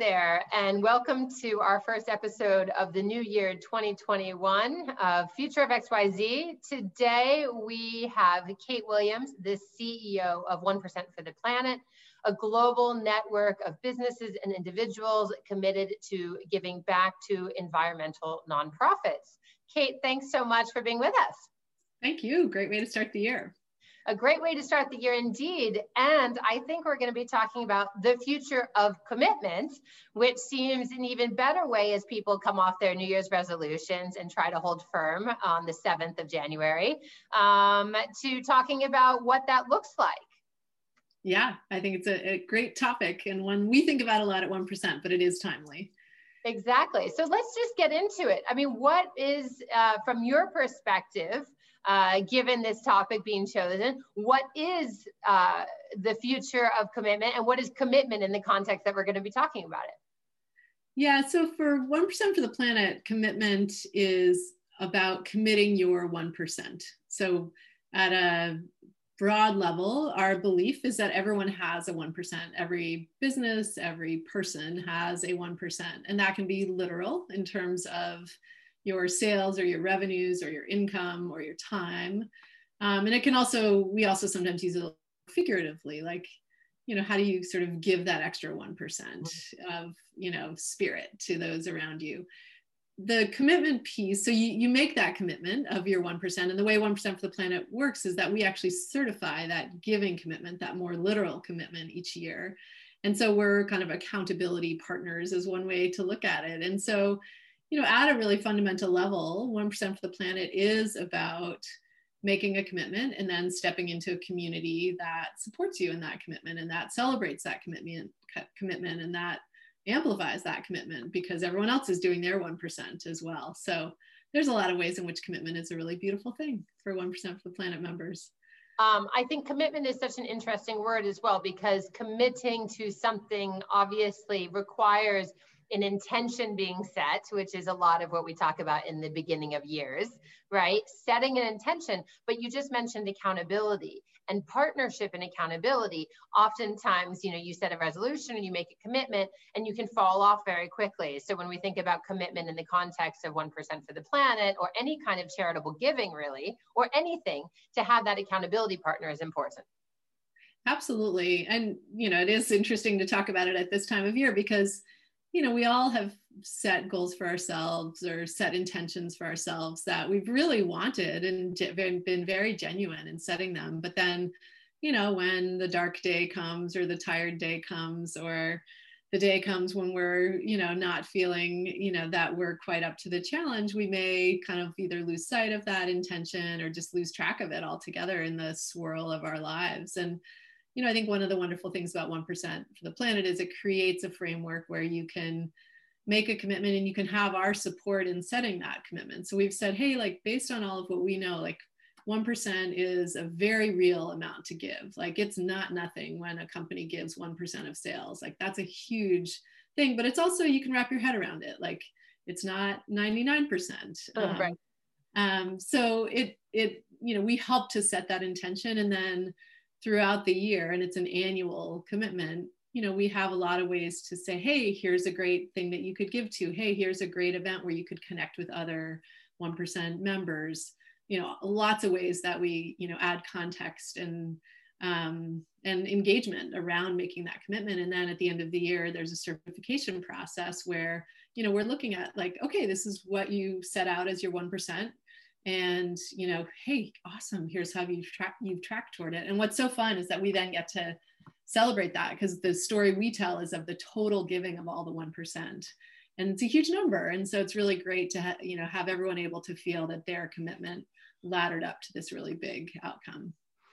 There, and welcome to our first episode of the new year 2021 of Future of XYZ. Today we have Kate Williams, the CEO of 1% for the Planet, a global network of businesses and individuals committed to giving back to environmental nonprofits. Kate, thanks so much for being with us. Thank you. Great way to start the year a great way to start the year indeed. And I think we're going to be talking about the future of commitment, which seems an even better way as people come off their New Year's resolutions and try to hold firm on the 7th of January um, to talking about what that looks like. Yeah, I think it's a, a great topic and one we think about a lot at 1%, but it is timely. Exactly. So let's just get into it. I mean, what is, uh, from your perspective, uh, given this topic being chosen. What is uh, the future of commitment and what is commitment in the context that we're going to be talking about it? Yeah, so for 1% for the planet, commitment is about committing your 1%. So at a broad level, our belief is that everyone has a 1%. Every business, every person has a 1%. And that can be literal in terms of your sales or your revenues or your income or your time. Um, and it can also, we also sometimes use it figuratively, like, you know, how do you sort of give that extra 1% of, you know, spirit to those around you? The commitment piece, so you, you make that commitment of your 1%. And the way 1% for the planet works is that we actually certify that giving commitment, that more literal commitment each year. And so we're kind of accountability partners, is one way to look at it. And so you know, at a really fundamental level, 1% for the planet is about making a commitment and then stepping into a community that supports you in that commitment and that celebrates that commitment commitment and that amplifies that commitment because everyone else is doing their 1% as well. So there's a lot of ways in which commitment is a really beautiful thing for 1% for the planet members. Um, I think commitment is such an interesting word as well because committing to something obviously requires an intention being set, which is a lot of what we talk about in the beginning of years, right? Setting an intention, but you just mentioned accountability and partnership and accountability. Oftentimes, you know, you set a resolution and you make a commitment and you can fall off very quickly. So when we think about commitment in the context of 1% for the planet or any kind of charitable giving, really, or anything, to have that accountability partner is important. Absolutely. And, you know, it is interesting to talk about it at this time of year because you know, we all have set goals for ourselves or set intentions for ourselves that we've really wanted and been very genuine in setting them. But then, you know, when the dark day comes or the tired day comes or the day comes when we're, you know, not feeling, you know, that we're quite up to the challenge, we may kind of either lose sight of that intention or just lose track of it altogether in the swirl of our lives. And you know, I think one of the wonderful things about 1% for the planet is it creates a framework where you can make a commitment and you can have our support in setting that commitment. So we've said, hey, like based on all of what we know, like 1% is a very real amount to give. Like it's not nothing when a company gives 1% of sales. Like that's a huge thing, but it's also, you can wrap your head around it. Like it's not 99%. Oh, um, right. Um, so it, it, you know, we help to set that intention and then throughout the year and it's an annual commitment you know we have a lot of ways to say hey here's a great thing that you could give to. Hey here's a great event where you could connect with other 1% members. You know lots of ways that we you know add context and um, and engagement around making that commitment. And then at the end of the year there's a certification process where you know we're looking at like okay this is what you set out as your 1% and you know hey awesome here's how you've tracked you've tracked toward it and what's so fun is that we then get to celebrate that because the story we tell is of the total giving of all the 1% and it's a huge number and so it's really great to ha- you know have everyone able to feel that their commitment laddered up to this really big outcome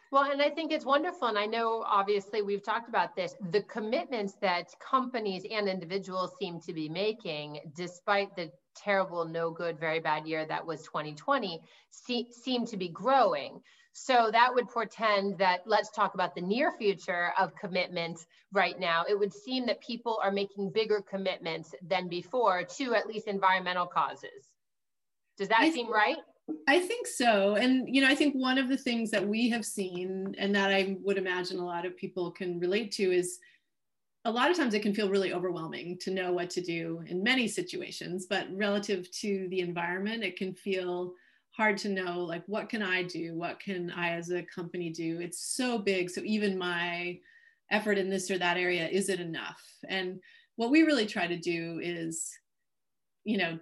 well, and I think it's wonderful. And I know obviously we've talked about this the commitments that companies and individuals seem to be making, despite the terrible, no good, very bad year that was 2020 se- seem to be growing. So that would portend that let's talk about the near future of commitment right now. It would seem that people are making bigger commitments than before to at least environmental causes. Does that I seem right? I think so. And, you know, I think one of the things that we have seen and that I would imagine a lot of people can relate to is a lot of times it can feel really overwhelming to know what to do in many situations, but relative to the environment, it can feel hard to know like what can I do? What can I as a company do? It's so big. So even my effort in this or that area isn't enough. And what we really try to do is, you know,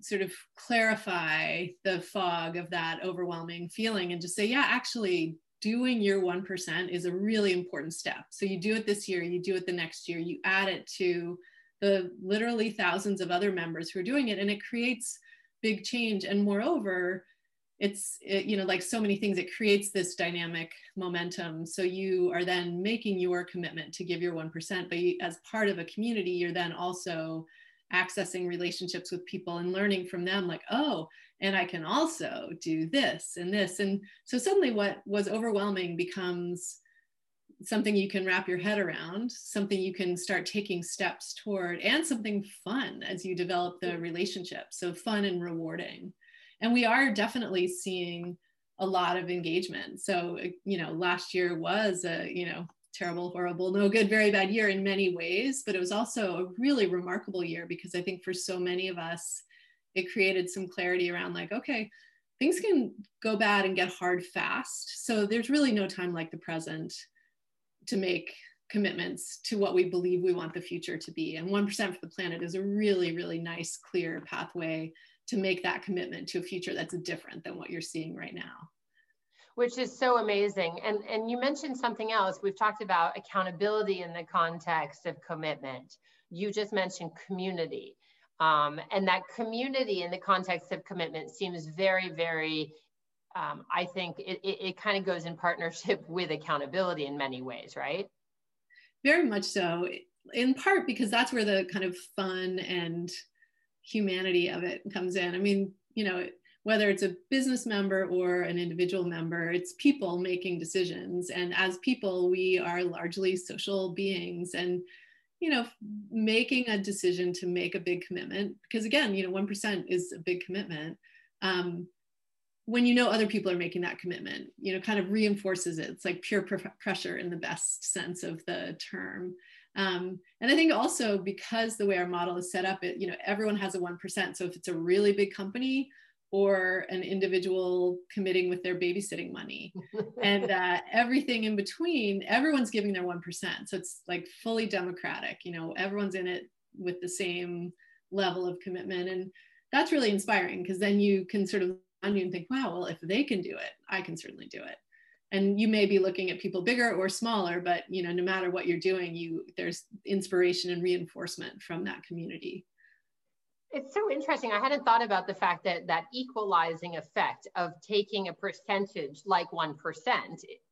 sort of clarify the fog of that overwhelming feeling and just say, yeah, actually, doing your 1% is a really important step. So you do it this year, you do it the next year, you add it to the literally thousands of other members who are doing it, and it creates big change. And moreover, it's it, you know like so many things it creates this dynamic momentum so you are then making your commitment to give your 1% but you, as part of a community you're then also accessing relationships with people and learning from them like oh and i can also do this and this. And so suddenly what was overwhelming becomes something you can wrap your head around something you can start taking steps toward and something fun as you develop the mm-hmm. relationship. So fun and rewarding. And we are definitely seeing a lot of engagement. So eh, you know last year was a you know terrible, horrible, no good, very bad year in many ways, but it was also a really remarkable year because I think for so many of us, it created some clarity around like, okay, things can go bad and get hard fast. So there's really no time like the present to make commitments to what we believe we want the future to be. And 1% for the planet is a really, really nice, clear pathway to make that commitment to a future that's different than what you're seeing right now which is so amazing. And, and you mentioned something else. We've talked about accountability in the context of commitment. You just mentioned community. Um, and that community in the context of commitment seems very, very, um, I think it, it, it kind of goes in partnership with accountability in many ways, right? Very much so. In part because that's where the kind of fun and humanity of it comes in. I mean, you know, whether it's a business member or an individual member, it's people making decisions. And as people, we are largely social beings. And you know, making a decision to make a big commitment, because again, you know, 1% is a big commitment. Um, when you know other people are making that commitment, you know, kind of reinforces it. It's like peer pr- pressure in the best sense of the term. Um, and I think also because the way our model is set up, it, you know, everyone has a 1%. So if it's a really big company, or an individual committing with their babysitting money. And uh, everything in between everyone's giving their 1% so it's like fully democratic you know everyone's in it with the same level of commitment. And that's really inspiring because then you can sort of you and think wow well if they can do it i can certainly do it. And you may be looking at people bigger or smaller but you know no matter what you're doing you there's inspiration and reinforcement from that community it's so interesting. I hadn't thought about the fact that that equalizing effect of taking a percentage like 1%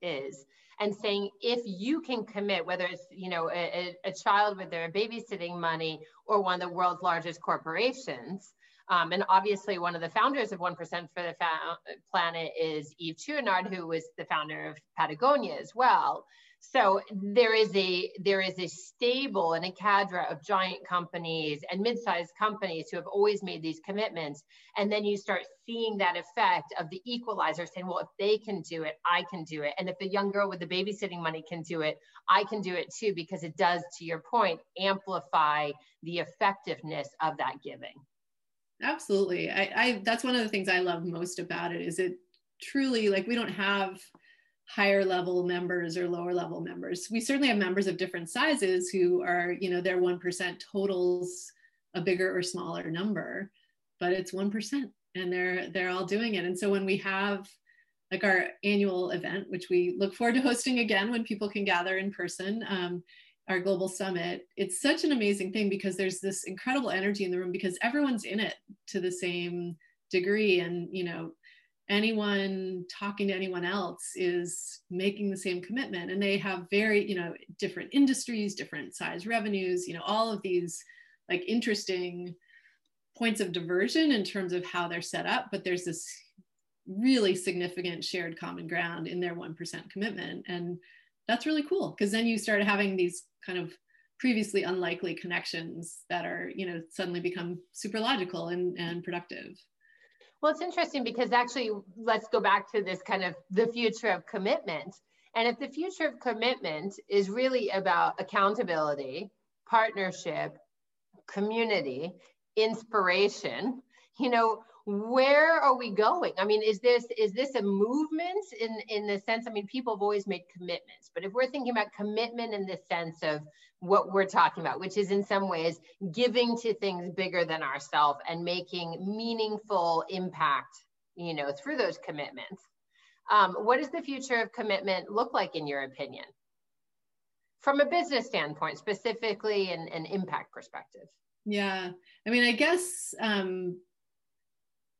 is and saying if you can commit, whether it's, you know, a, a child with their babysitting money or one of the world's largest corporations, um, and obviously one of the founders of 1% for the fa- planet is Yvon Chouinard, who was the founder of Patagonia as well. So there is a there is a stable and a cadre of giant companies and mid-sized companies who have always made these commitments. And then you start seeing that effect of the equalizer saying, well, if they can do it, I can do it. And if the young girl with the babysitting money can do it, I can do it too, because it does, to your point, amplify the effectiveness of that giving. Absolutely. I, I that's one of the things I love most about it is it truly like we don't have higher level members or lower level members. We certainly have members of different sizes who are, you know, their 1% totals a bigger or smaller number, but it's 1% and they're they're all doing it. And so when we have like our annual event, which we look forward to hosting again when people can gather in person, um, our global summit, it's such an amazing thing because there's this incredible energy in the room because everyone's in it to the same degree. And, you know, anyone talking to anyone else is making the same commitment and they have very you know different industries different size revenues you know all of these like interesting points of diversion in terms of how they're set up, but there's this really significant shared common ground in their 1% commitment. And that's really cool because then you start having these kind of previously unlikely connections that are, you know, suddenly become super logical and, and productive. Well, it's interesting because actually, let's go back to this kind of the future of commitment. And if the future of commitment is really about accountability, partnership, community, inspiration, you know, where are we going? I mean is this is this a movement in in the sense i mean people have always made commitments but if we're thinking about commitment in the sense of what we're talking about which is in some ways giving to things bigger than ourselves and making meaningful impact you know through those commitments um, what does the future of commitment look like in your opinion? From a business standpoint specifically and an impact perspective. Yeah. I mean i guess um,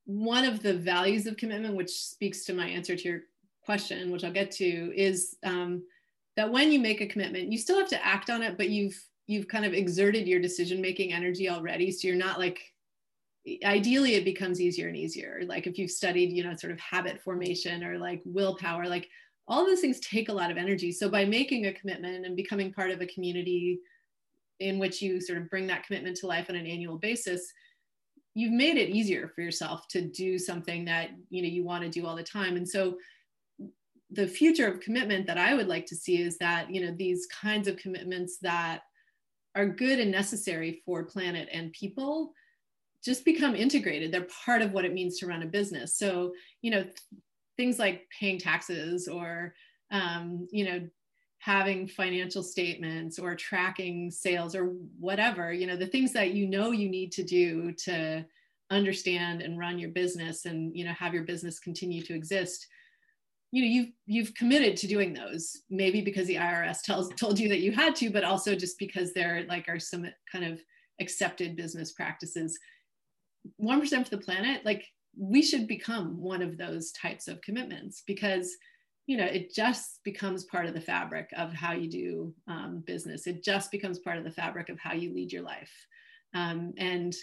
one of the values of commitment, which speaks to my answer to your question, which I'll get to, is um, that when you make a commitment, you still have to act on it, but you've you've kind of exerted your decision making energy already. So you're not like ideally it becomes easier and easier. Like if you've studied, you know, sort of habit formation or like willpower, like all those things take a lot of energy. So by making a commitment and becoming part of a community in which you sort of bring that commitment to life on an annual basis, you've made it easier for yourself to do something that you know you want to do all the time. And so the future of commitment that i would like to see is that you know these kinds of commitments that are good and necessary for planet and people just become integrated. They're part of what it means to run a business. So you know things like paying taxes or um, you know having financial statements or tracking sales or whatever you know the things that you know you need to do to understand and run your business and you know have your business continue to exist you know you've you've committed to doing those maybe because the irs tells told you that you had to but also just because there like are some kind of accepted business practices. 1% for the planet like we should become one of those types of commitments because you know it just becomes part of the fabric of how you do um, business. It just becomes part of the fabric of how you lead your life. Um, and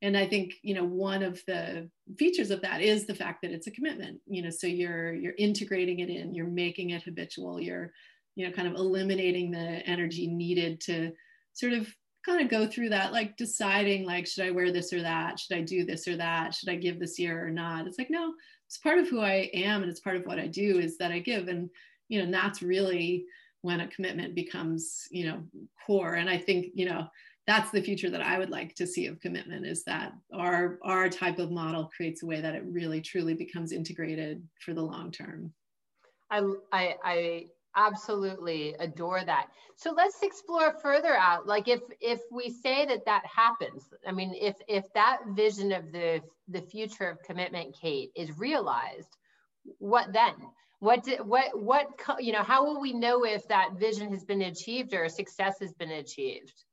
and i think you know one of the features of that is the fact that it's a commitment you know so you're you're integrating it in you're making it habitual you're you know kind of eliminating the energy needed to sort of kind of go through that like deciding like should i wear this or that? Should i do this or that? Should i give this year or not? It's like no it's part of who I am and it's part of what I do is that I give. And, you know, and that's really when a commitment becomes, you know, core. And I think, you know, that's the future that I would like to see of commitment is that our our type of model creates a way that it really truly becomes integrated for the long term. I I, I absolutely adore that. So let's explore further out like if if we say that that happens i mean if if that vision of the the future of commitment kate is realized what then? What did, what what you know how will we know if that vision has been achieved or success has been achieved?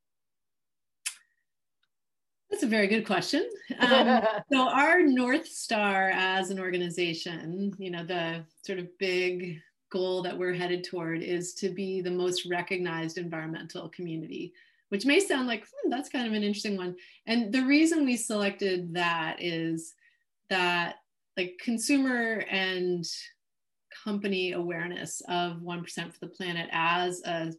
That's a very good question. Um, so our North Star as an organization, you know, the sort of big goal that we're headed toward is to be the most recognized environmental community, which may sound like hmm, that's kind of an interesting one. And the reason we selected that is that like consumer and company awareness of 1% for the planet as a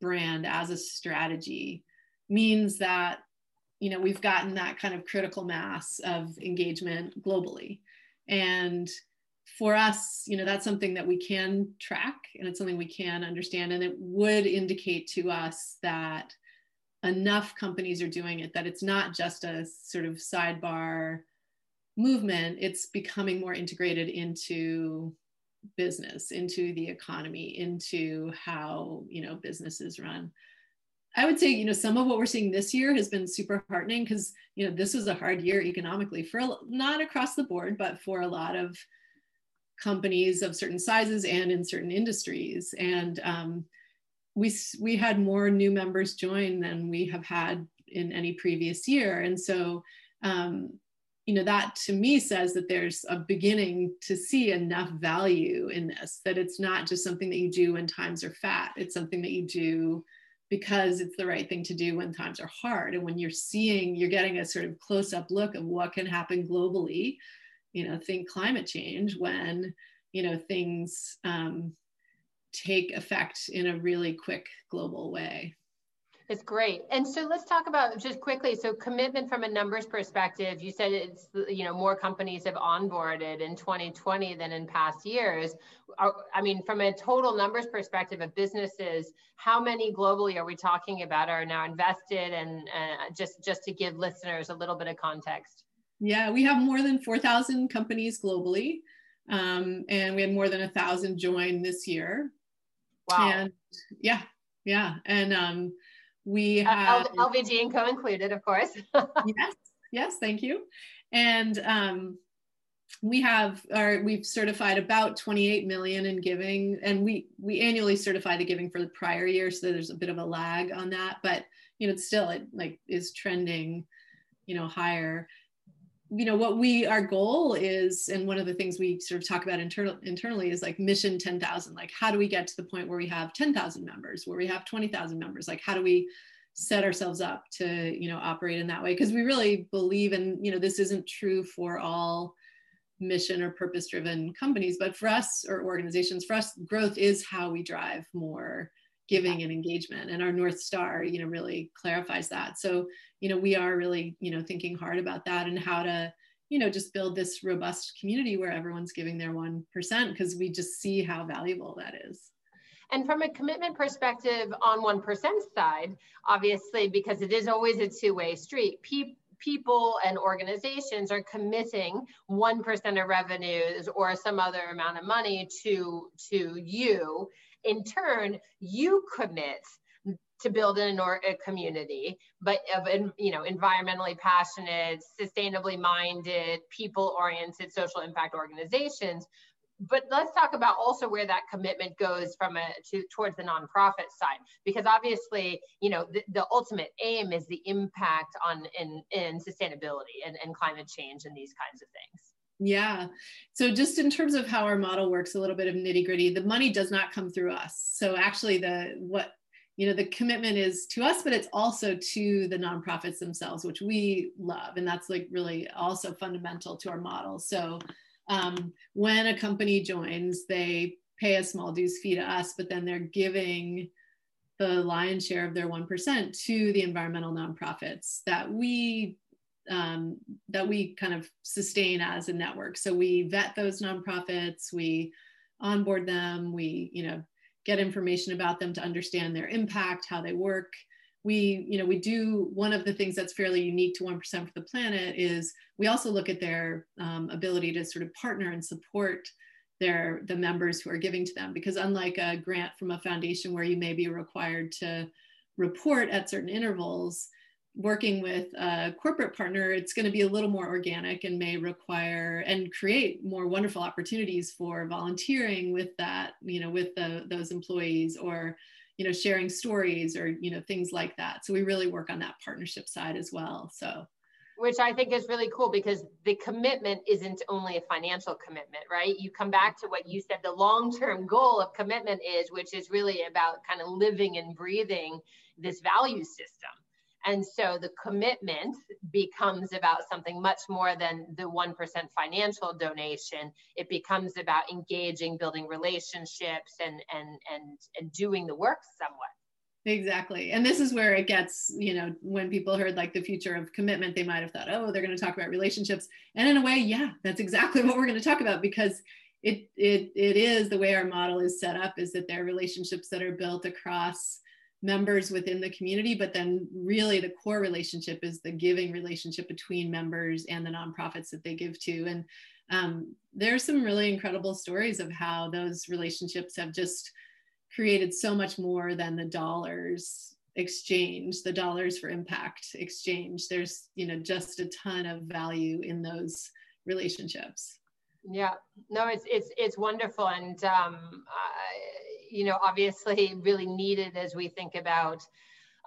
brand, as a strategy means that you know we've gotten that kind of critical mass of engagement globally and for us, you know, that's something that we can track and it's something we can understand. And it would indicate to us that enough companies are doing it, that it's not just a sort of sidebar movement, it's becoming more integrated into business, into the economy, into how, you know, businesses run. I would say, you know, some of what we're seeing this year has been super heartening because, you know, this was a hard year economically for not across the board, but for a lot of companies of certain sizes and in certain industries. And um, we, we had more new members join than we have had in any previous year. And so, um, you know, that to me says that there's a beginning to see enough value in this, that it's not just something that you do when times are fat, it's something that you do because it's the right thing to do when times are hard and when you're seeing you're getting a sort of close up look of what can happen globally you know think climate change when you know things um, take effect in a really quick global way it's great. And so let's talk about just quickly. So commitment from a numbers perspective, you said it's, you know, more companies have onboarded in 2020 than in past years. I mean, from a total numbers perspective of businesses, how many globally are we talking about are now invested and uh, just, just to give listeners a little bit of context? Yeah, we have more than 4,000 companies globally. Um, and we had more than a thousand join this year. Wow. And yeah, yeah. And um, we have uh, LVG and Co included, of course. yes, yes, thank you. And um, we have our we've certified about 28 million in giving, and we we annually certify the giving for the prior year, so there's a bit of a lag on that, but you know, it's still it like is trending, you know, higher you know what we our goal is and one of the things we sort of talk about internal, internally is like mission 10,000 like how do we get to the point where we have 10,000 members where we have 20,000 members? Like how do we set ourselves up to you know operate in that way? Because we really believe in you know this isn't true for all mission or purpose driven companies but for us or organizations for us growth is how we drive more giving and engagement. And our north star you know really clarifies that. So you know we are really you know thinking hard about that and how to you know just build this robust community where everyone's giving their 1% because we just see how valuable that is. And from a commitment perspective on 1% side obviously because it is always a two-way street people people and organizations are committing 1% of revenues or some other amount of money to to you. In turn, you commit to build an a community, but of you know environmentally passionate, sustainably minded, people-oriented social impact organizations. But let's talk about also where that commitment goes from a to towards the nonprofit side, because obviously you know the, the ultimate aim is the impact on in in sustainability and, and climate change and these kinds of things. Yeah. So just in terms of how our model works, a little bit of nitty gritty, the money does not come through us. So actually the, what, you know, the commitment is to us, but it's also to the nonprofits themselves, which we love. And that's like really also fundamental to our model. So um, when a company joins, they pay a small dues fee to us, but then they're giving the lion's share of their 1% to the environmental nonprofits that we um, that we kind of sustain as a network. So we vet those nonprofits, we onboard them, we you know get information about them to understand their impact, how they work. We you know we do one of the things that's fairly unique to one percent for the planet is we also look at their um, ability to sort of partner and support their the members who are giving to them because unlike a grant from a foundation where you may be required to report at certain intervals working with a corporate partner, it's going to be a little more organic and may require and create more wonderful opportunities for volunteering with that, you know, with the, those employees or, you know, sharing stories or, you know, things like that. So we really work on that partnership side as well. So which I think is really cool because the commitment isn't only a financial commitment, right? You come back to what you said the long term goal of commitment is, which is really about kind of living and breathing this value system. And so the commitment becomes about something much more than the 1% financial donation. It becomes about engaging, building relationships and, and, and, and doing the work somewhat. Exactly. And this is where it gets, you know, when people heard like the future of commitment, they might have thought, oh, they're going to talk about relationships. And in a way, yeah, that's exactly what we're going to talk about because it it it is the way our model is set up is that there are relationships that are built across members within the community, but then really the core relationship is the giving relationship between members and the nonprofits that they give to. And um, there's some really incredible stories of how those relationships have just created so much more than the dollars exchange the dollars for impact exchange. There's you know just a ton of value in those relationships. Yeah. No it's it's it's wonderful. And um you know, obviously really needed as we think about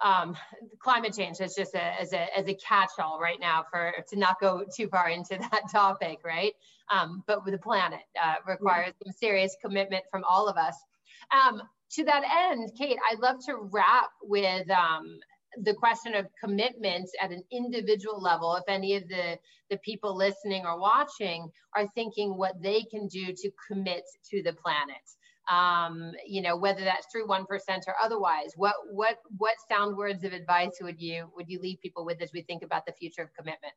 um, climate change as just a, as a, as a catch-all right now for to not go too far into that topic, right? Um, but with the planet uh, requires some serious commitment from all of us. Um, to that end, Kate, I'd love to wrap with um, the question of commitments at an individual level if any of the the people listening or watching are thinking what they can do to commit to the planet um, you know whether that's through 1% or otherwise. What what what sound words of advice would you would you leave people with as we think about the future of commitment?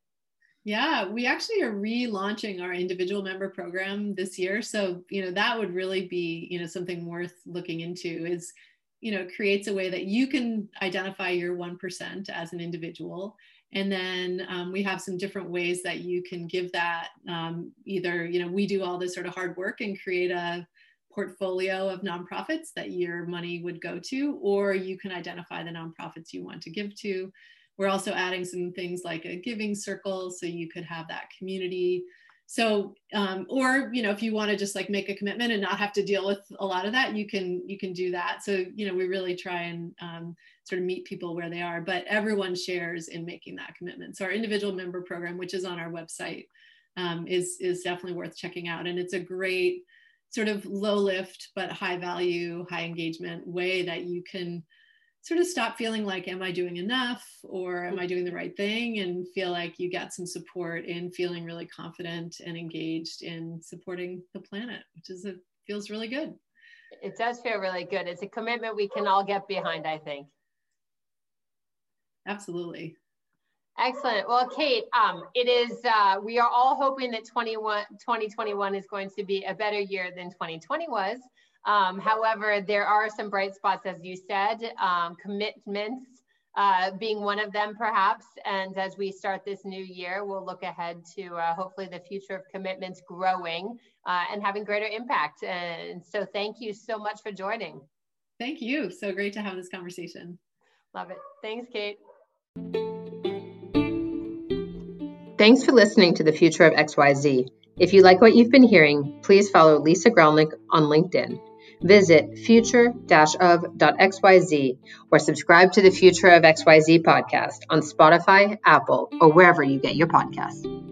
Yeah, we actually are relaunching our individual member program this year. So, you know, that would really be, you know, something worth looking into is you know creates a way that you can identify your 1% as an individual. And then um, we have some different ways that you can give that um, either you know we do all this sort of hard work and create a portfolio of nonprofits that your money would go to or you can identify the nonprofits you want to give to. We're also adding some things like a giving circle so you could have that community. So um, or you know if you want to just like make a commitment and not have to deal with a lot of that you can you can do that. So you know we really try and um, sort of meet people where they are but everyone shares in making that commitment. So our individual member program which is on our website um, is is definitely worth checking out and it's a great sort of low lift but high value high engagement way that you can sort of stop feeling like, am I doing enough or am I doing the right thing? And feel like you get some support in feeling really confident and engaged in supporting the planet, which is a, feels really good. It does feel really good. It's a commitment we can all get behind, I think. Absolutely. Excellent. Well, Kate, um, it is, uh, we are all hoping that 21, 2021 is going to be a better year than 2020 was. Um, however, there are some bright spots, as you said, um, commitments uh, being one of them, perhaps. And as we start this new year, we'll look ahead to uh, hopefully the future of commitments growing uh, and having greater impact. And so, thank you so much for joining. Thank you. So great to have this conversation. Love it. Thanks, Kate. Thanks for listening to the Future of XYZ. If you like what you've been hearing, please follow Lisa Gralnek on LinkedIn visit future-of.xyz or subscribe to the Future of XYZ podcast on Spotify, Apple, or wherever you get your podcasts.